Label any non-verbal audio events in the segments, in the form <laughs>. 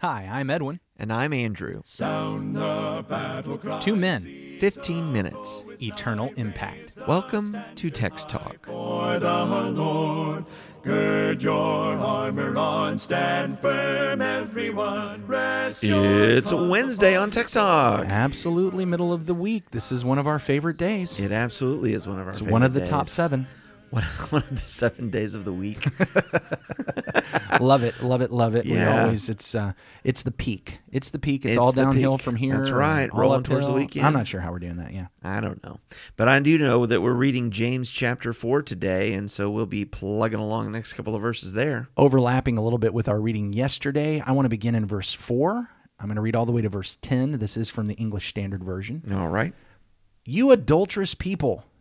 Hi, I'm Edwin. And I'm Andrew. Sound the battle cry. Two men, 15 minutes. eternal impact. Welcome to Text Talk. For the Lord, gird your armor on, stand firm, everyone. Rest It's Wednesday on Text Talk. Absolutely middle of the week. This is one of our favorite days. It absolutely is one of our It's one of the favorite top days. seven. One, <laughs> one of the seven days of the week. <laughs> love it, love it, love it. We always it's uh it's the peak. It's the peak. It's, It's all downhill peak. from here. That's right, rolling towards the uphill. weekend. I'm not sure how we're doing that. Yeah. I don't know. But I do know that we're reading James chapter 4 today, and so we'll be plugging along the next couple of verses there. Overlapping a little bit with our reading yesterday, I want to begin in verse four. I'm going to read all the way to verse ten. This is from the English Standard Version. All right. You adulterous people,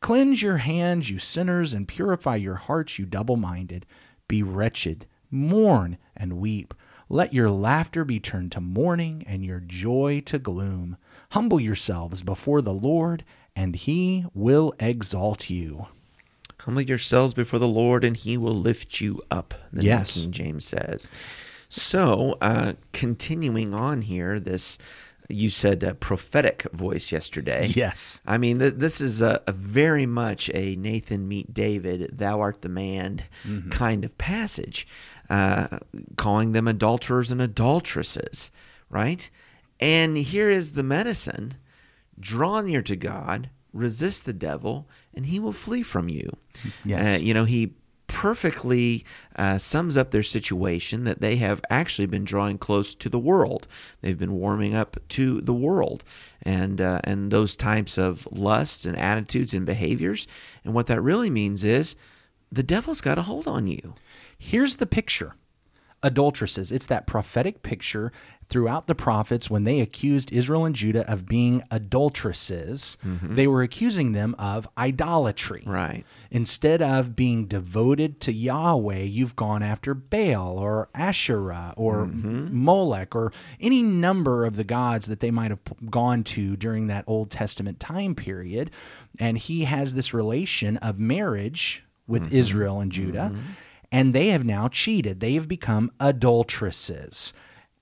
Cleanse your hands, you sinners, and purify your hearts, you double minded. Be wretched, mourn, and weep. Let your laughter be turned to mourning, and your joy to gloom. Humble yourselves before the Lord, and he will exalt you. Humble yourselves before the Lord, and he will lift you up, the Yes. King James says. So, uh, continuing on here, this, you said uh, prophetic voice yesterday. Yes. I mean, th- this is a, a very much a Nathan meet David, thou art the man kind of passage, uh, calling them adulterers and adulteresses, right? And here is the medicine draw near to God, resist the devil, and he will flee from you. Yes. Uh, you know, he perfectly uh, sums up their situation that they have actually been drawing close to the world. They've been warming up to the world and uh, and those types of lusts and attitudes and behaviors. And what that really means is the devil's got a hold on you. Here's the picture adulteresses. It's that prophetic picture throughout the prophets when they accused Israel and Judah of being adulteresses. Mm-hmm. They were accusing them of idolatry. Right. Instead of being devoted to Yahweh, you've gone after Baal or Asherah or mm-hmm. Molech or any number of the gods that they might have gone to during that Old Testament time period. And he has this relation of marriage with mm-hmm. Israel and Judah. And they have now cheated. They have become adulteresses.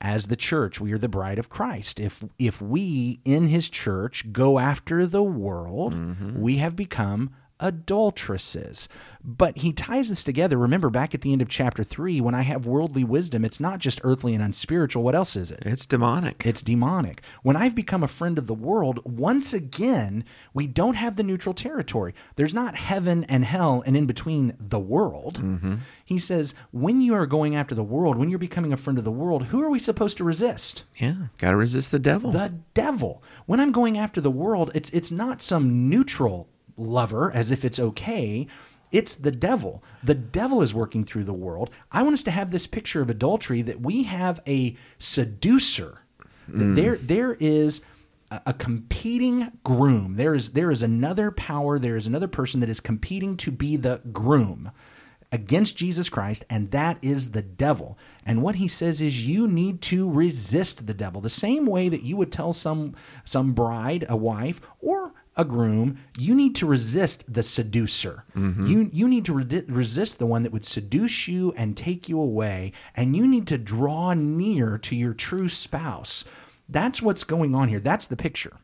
As the church, we are the bride of Christ. If if we in his church go after the world, mm-hmm. we have become adulteresses. But he ties this together. Remember back at the end of chapter 3 when I have worldly wisdom, it's not just earthly and unspiritual. What else is it? It's demonic. It's demonic. When I've become a friend of the world, once again, we don't have the neutral territory. There's not heaven and hell and in between the world. Mm-hmm. He says, when you are going after the world, when you're becoming a friend of the world, who are we supposed to resist? yeah. Got to resist the devil. The devil. When I'm going after the world, it's it's not some neutral lover as if it's okay. It's the devil. The devil is working through the world. I want us to have this picture of adultery that we have a seducer. That mm. There there is a, a competing groom. There is there is another power, there is another person that is competing to be the groom against Jesus Christ, and that is the devil. And what he says is you need to resist the devil. The same way that you would tell some some bride, a wife, or a groom, you need to resist the seducer. Mm-hmm. You you need to re- resist the one that would seduce you and take you away, and you need to draw near to your true spouse. That's what's going on here. That's the picture.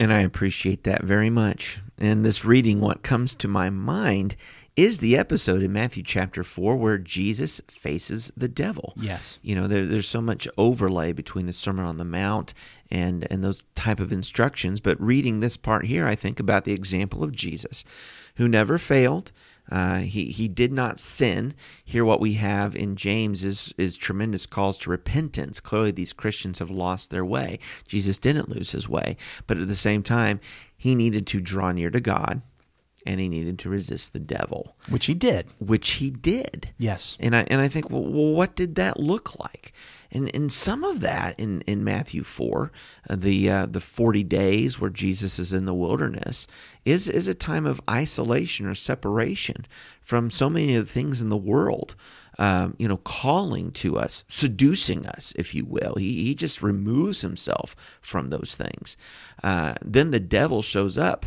And I appreciate that very much. In this reading, what comes to my mind is the episode in Matthew chapter 4 where Jesus faces the devil. Yes. You know, there, there's so much overlay between the Sermon on the Mount and, and those type of instructions. But reading this part here, I think about the example of Jesus, who never failed. Uh, he he did not sin. Here, what we have in James is is tremendous calls to repentance. Clearly, these Christians have lost their way. Jesus didn't lose his way, but at the same time, he needed to draw near to God and he needed to resist the devil, Which he did. which he did. Yes. And I and I think, well, well what did that look like? And and some of that in, in Matthew four, uh, the uh, the forty days where Jesus is in the wilderness, is is a time of isolation or separation from so many of the things in the world. Um, you know, calling to us, seducing us, if you will. He he just removes himself from those things. Uh, then the devil shows up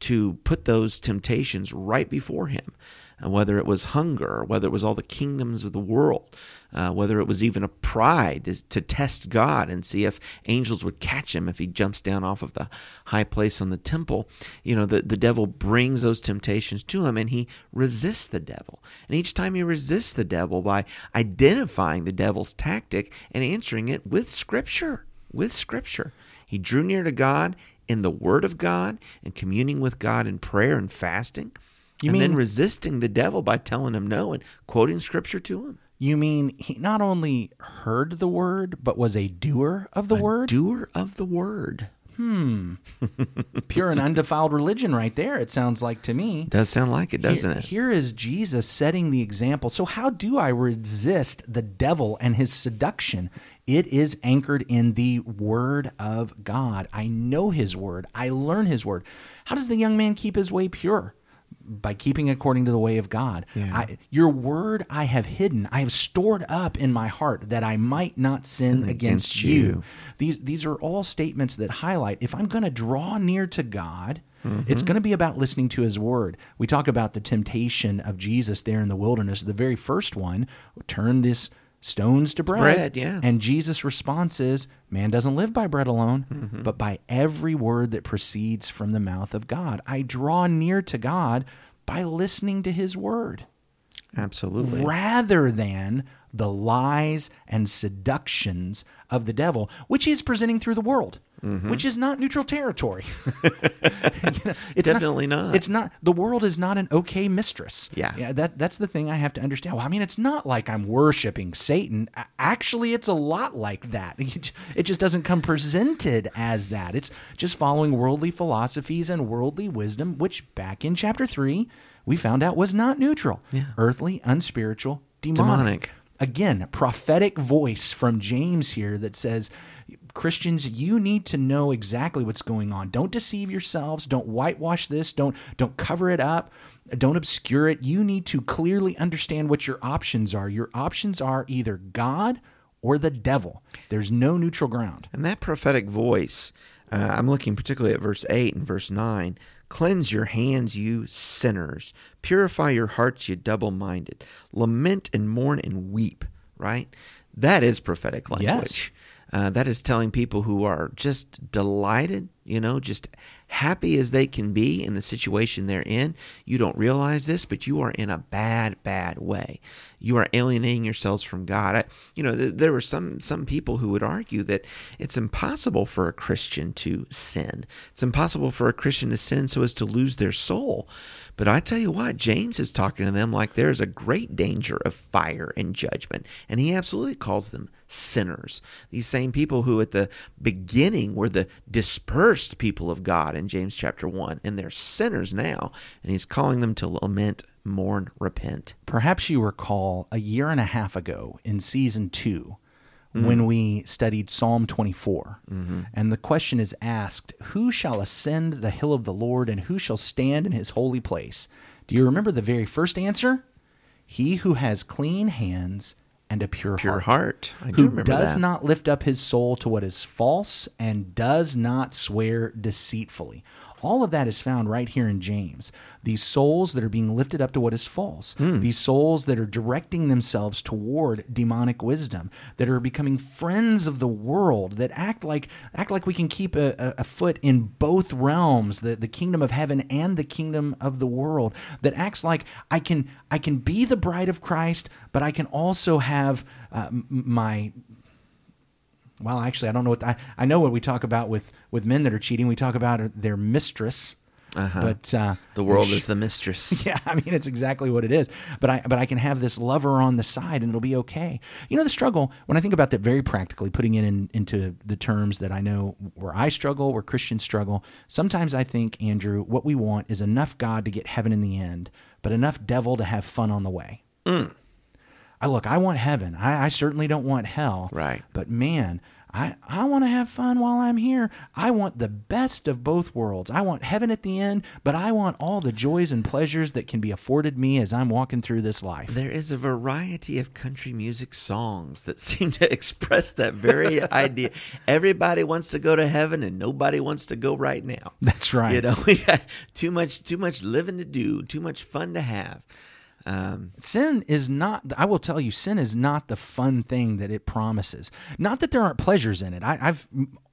to put those temptations right before him uh, whether it was hunger, whether it was all the kingdoms of the world, uh, whether it was even a pride to, to test God and see if angels would catch him if he jumps down off of the high place on the temple. You know, the, the devil brings those temptations to him and he resists the devil. And each time he resists the devil by identifying the devil's tactic and answering it with Scripture, with Scripture. He drew near to God in the Word of God and communing with God in prayer and fasting You and then resisting the devil by telling him no and quoting scripture to him. You mean he not only heard the word, but was a doer of the word? Doer of the word. Hmm. Pure and undefiled religion, right there, it sounds like to me. Does sound like it, doesn't Here- it? Here is Jesus setting the example. So, how do I resist the devil and his seduction? It is anchored in the Word of God. I know His Word, I learn His Word. How does the young man keep his way pure? By keeping according to the way of God. Yeah. I, your word I have hidden, I have stored up in my heart that I might not sin, Sin against, against you. you. These these are all statements that highlight if I'm going to draw near to God, mm-hmm. it's going to be about listening to his word. We talk about the temptation of Jesus there in the wilderness. The very first one, turn this stones to bread. bread, yeah. And Jesus' response is, man doesn't live by bread alone, mm-hmm. but by every word that proceeds from the mouth of God. I draw near to God by listening to his word Absolutely. rather than the lies and seductions of the devil, which he is presenting through the world, Mm-hmm. which is not neutral territory. <laughs> You know, it's Definitely not. It's not. The world is not an okay mistress. Yeah. yeah. That that's the thing I have to understand. Well, I mean, it's not like I'm worshiping Satan. Actually, it's a lot like that. <laughs> It just doesn't come presented as that. It's just following worldly philosophies and worldly wisdom, which back in chapter three we found out was not neutral. Yeah. Earthly, unspiritual, demonic. Demonic. Again, prophetic voice from James here that says, Christians, you need to know exactly what's going on. Don't deceive yourselves. Don't whitewash this. Don't don't cover it up. Don't obscure it. You need to clearly understand what your options are. Your options are either God or the devil. There's no neutral ground. And that prophetic voice, uh, I'm looking particularly at verse 8 and verse 9. Cleanse your hands, you sinners. Purify your hearts, you double minded. Lament and mourn and weep, right? That is prophetic language. Uh, that is telling people who are just delighted, you know, just happy as they can be in the situation they're in. You don't realize this, but you are in a bad, bad way. You are alienating yourselves from God. I, you know, th- there were some some people who would argue that it's impossible for a Christian to sin. It's impossible for a Christian to sin so as to lose their soul. But I tell you what, James is talking to them like there's a great danger of fire and judgment. And he absolutely calls them sinners. These same people who at the beginning were the dispersed people of God in James chapter 1. And they're sinners now. And he's calling them to lament, mourn, repent. Perhaps you recall a year and a half ago in season two Mm-hmm. when we studied Psalm 24. Mm-hmm. And the question is asked Who shall ascend the hill of the Lord and who shall stand in his holy place? Do you remember the very first answer? He who has clean hands and a pure, Pure heart. heart. Do who remember does that. not lift up his soul to what is false and does not swear deceitfully. All of that is found right here in James. These souls that are being lifted up to what is false, Hmm. these souls that are directing themselves toward demonic wisdom, that are becoming friends of the world, that act like act like we can keep a, a, a foot in both realms, the, the kingdom of heaven and the kingdom of the world, that acts like I can I can be the bride of Christ, but I can also have uh, my well, actually, I don't know what I, I know what we talk about with with men that are cheating. We talk about their mistress, Uh-huh. But uh, The world is the mistress. <laughs> yeah, I mean it's exactly what it is. But I but I can have this lover on the side and it'll be okay. You know the struggle when I think about that very practically, putting it in, into the terms that I know where I struggle, where Christians struggle. Sometimes I think Andrew, what we want is enough God to get heaven in the end, but enough devil to have fun on the way. I look, I want heaven. I, I certainly don't want hell. Right. But man, I, I want to have fun while I'm here. I want the best of both worlds. I want heaven at the end, but I want all the joys and pleasures that can be afforded me as I'm walking through this life. There is a variety of country music songs that <laughs> seem to express that very <laughs> idea. Everybody wants to go to heaven and nobody wants to go right now. That's right. You know, <laughs> we got too much too much living to do, too much fun to have. Um, sin is not i will tell you sin is not the fun thing that it promises. Not that there aren't pleasures in it. I, i've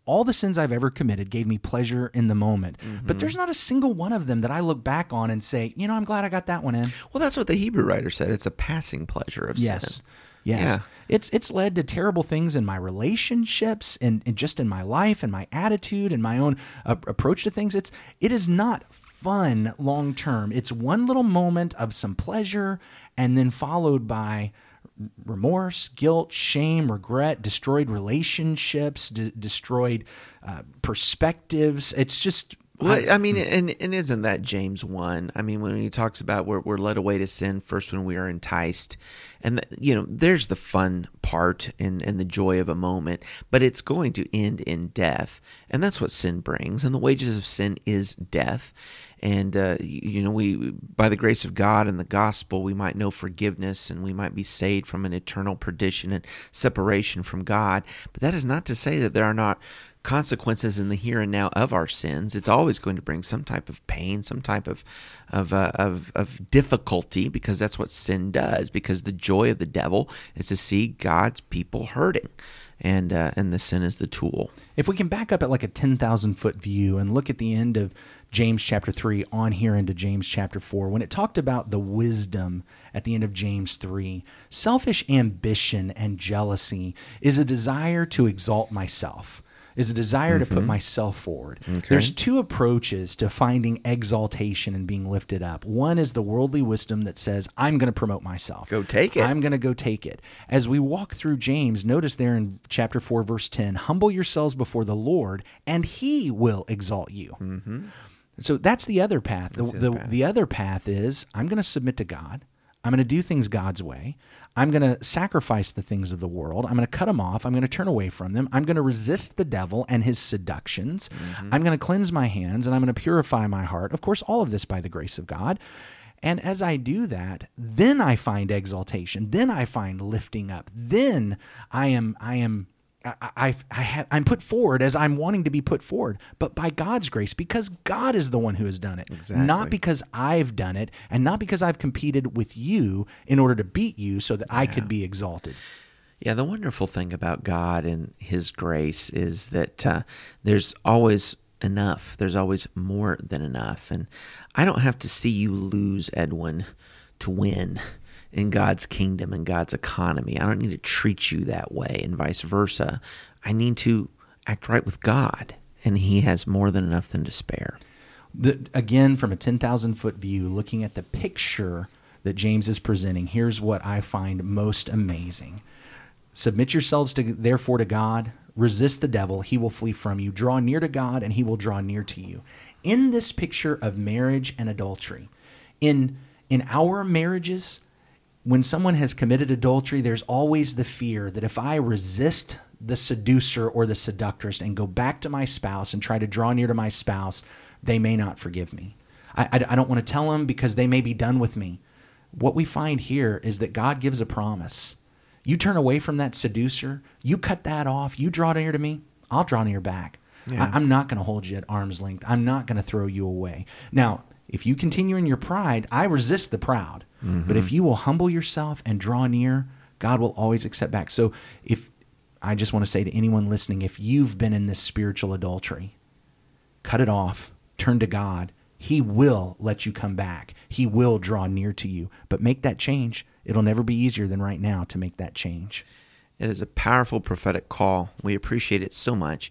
all the sins i've ever committed gave me pleasure in the moment. But there's not a single one of them that i look back on and say you know i'm glad i got that one in. Well, that's what the Hebrew writer said. It's a passing pleasure of yes. sin. yes. Yeah. it's it's led to terrible things in my relationships and, and just in my life and my attitude and my own uh, approach to things. It's it is not fun long term it's one little moment of some pleasure and then followed by remorse, guilt, shame, regret, destroyed relationships, de- destroyed uh, perspectives. It's just Well, I mean, and, and isn't that James 1? I mean, when he talks about we're, we're led away to sin first when we are enticed. And, you know, there's the fun part and, and the joy of a moment, but it's going to end in death. And that's what sin brings. And the wages of sin is death. And, uh, you know, we, by the grace of God and the gospel, we might know forgiveness and we might be saved from an eternal perdition and separation from God. But that is not to say that there are not consequences in the here and now of our sins. It's always going to bring some type of pain, some type of of uh, of, of difficulty, because that's what sin does. Because the joy of the devil is to see God's people hurting, and uh, and the sin is the tool. If we can back up at like a 10,000 foot view and look at the end of James chapter 3 on here into James chapter 4, when it talked about the wisdom at the end of James 3, selfish ambition and jealousy is a desire to exalt myself. Is a desire to put myself forward. There's two approaches to finding exaltation and being lifted up. One is the worldly wisdom that says, I'm going to promote myself. Go take it. I'm going to go take it. As we walk through James, notice there in chapter 4, verse 10 humble yourselves before the Lord, and he will exalt you. Mm-hmm. So that's the other path. The, the the, other path. the other path is I'm going to submit to God. I'm going to do things God's way. I'm going to sacrifice the things of the world. I'm going to cut them off. I'm going to turn away from them. I'm going to resist the devil and his seductions. Mm-hmm. I'm going to cleanse my hands and I'm going to purify my heart. Of course, all of this by the grace of God. And as I do that, then I find exaltation. Then I find lifting up. Then I am I am I, I, I have, I'm put forward as I'm wanting to be put forward, but by God's grace, because God is the one who has done it, Exactly. not because I've done it, and not because I've competed with you in order to beat you so that I could be exalted. Yeah, the wonderful thing about God and His grace is that uh, there's always enough. There's always more than enough. And I don't have to see you lose, Edwin, to win in God's kingdom and God's economy. I don't need to treat you that way and vice versa. I need to act right with God, and He has more than enough than to spare. the, again from a 10,000 foot view, looking at the picture that James is presenting, here's what I find most amazing. Submit yourselves to therefore to God, resist the devil, he will flee from you. Draw near to God and he will draw near to you. In this picture of marriage and adultery, in in our marriages, when someone has committed adultery, there's always the fear that if I resist the seducer or the seductress and go back to my spouse and try to draw near to my spouse, they may not forgive me. I, I, I don't want to tell them because they may be done with me. What we find here is that God gives a promise. You turn away from that seducer, you cut that off, you draw near to me, I'll draw near back. I, I'm not going to hold you at arm's length. I'm not going to throw you away. Now, if you continue in your pride, I resist the proud. But if mm-hmm. you will humble yourself and draw near, God will always accept back. So if I just want to say to anyone listening, if you've been in this spiritual adultery, cut it off, turn to God. He will let you come back. He will draw near to you. But make that change. It'll never be easier than right now to make that change. It is a powerful prophetic call. We appreciate it so much.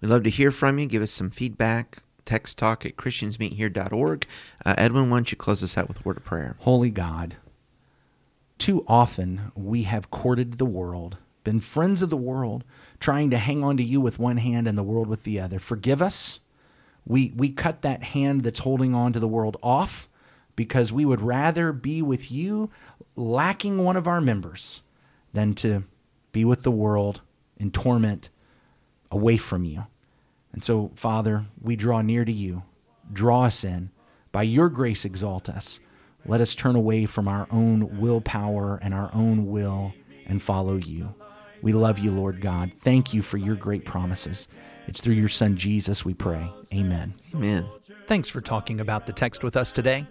We'd love to hear from you. Give us some feedback. Text talk at christiansmeethere.org. Uh, Edwin, why don't you close us out with a word of prayer? Holy God, too often we have courted the world, been friends of the world, trying to hang on to you with one hand and the world with the other. Forgive us. We, we cut that hand that's holding on to the world off because we would rather be with you lacking one of our members than to be with the world in torment away from you. And so, Father, we draw near to you. Draw us in. By your grace, exalt us. Let us turn away from our own willpower and our own will and follow you. We love you, Lord God. Thank you for your great promises. It's through your Son, Jesus, we pray. Amen. Amen. Thanks for talking about the text with us today.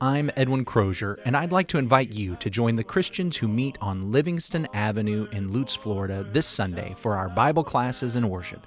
I'm Edwin Crozier, and I'd like to invite you to join the Christians who meet on Livingston Avenue in Lutz, Florida this Sunday for our Bible classes and worship.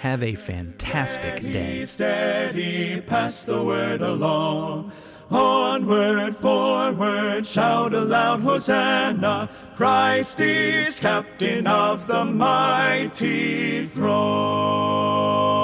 Have a fantastic day. Steady, pass the word along. Onward, forward, shout aloud, Hosanna! Christ is captain of the mighty throne.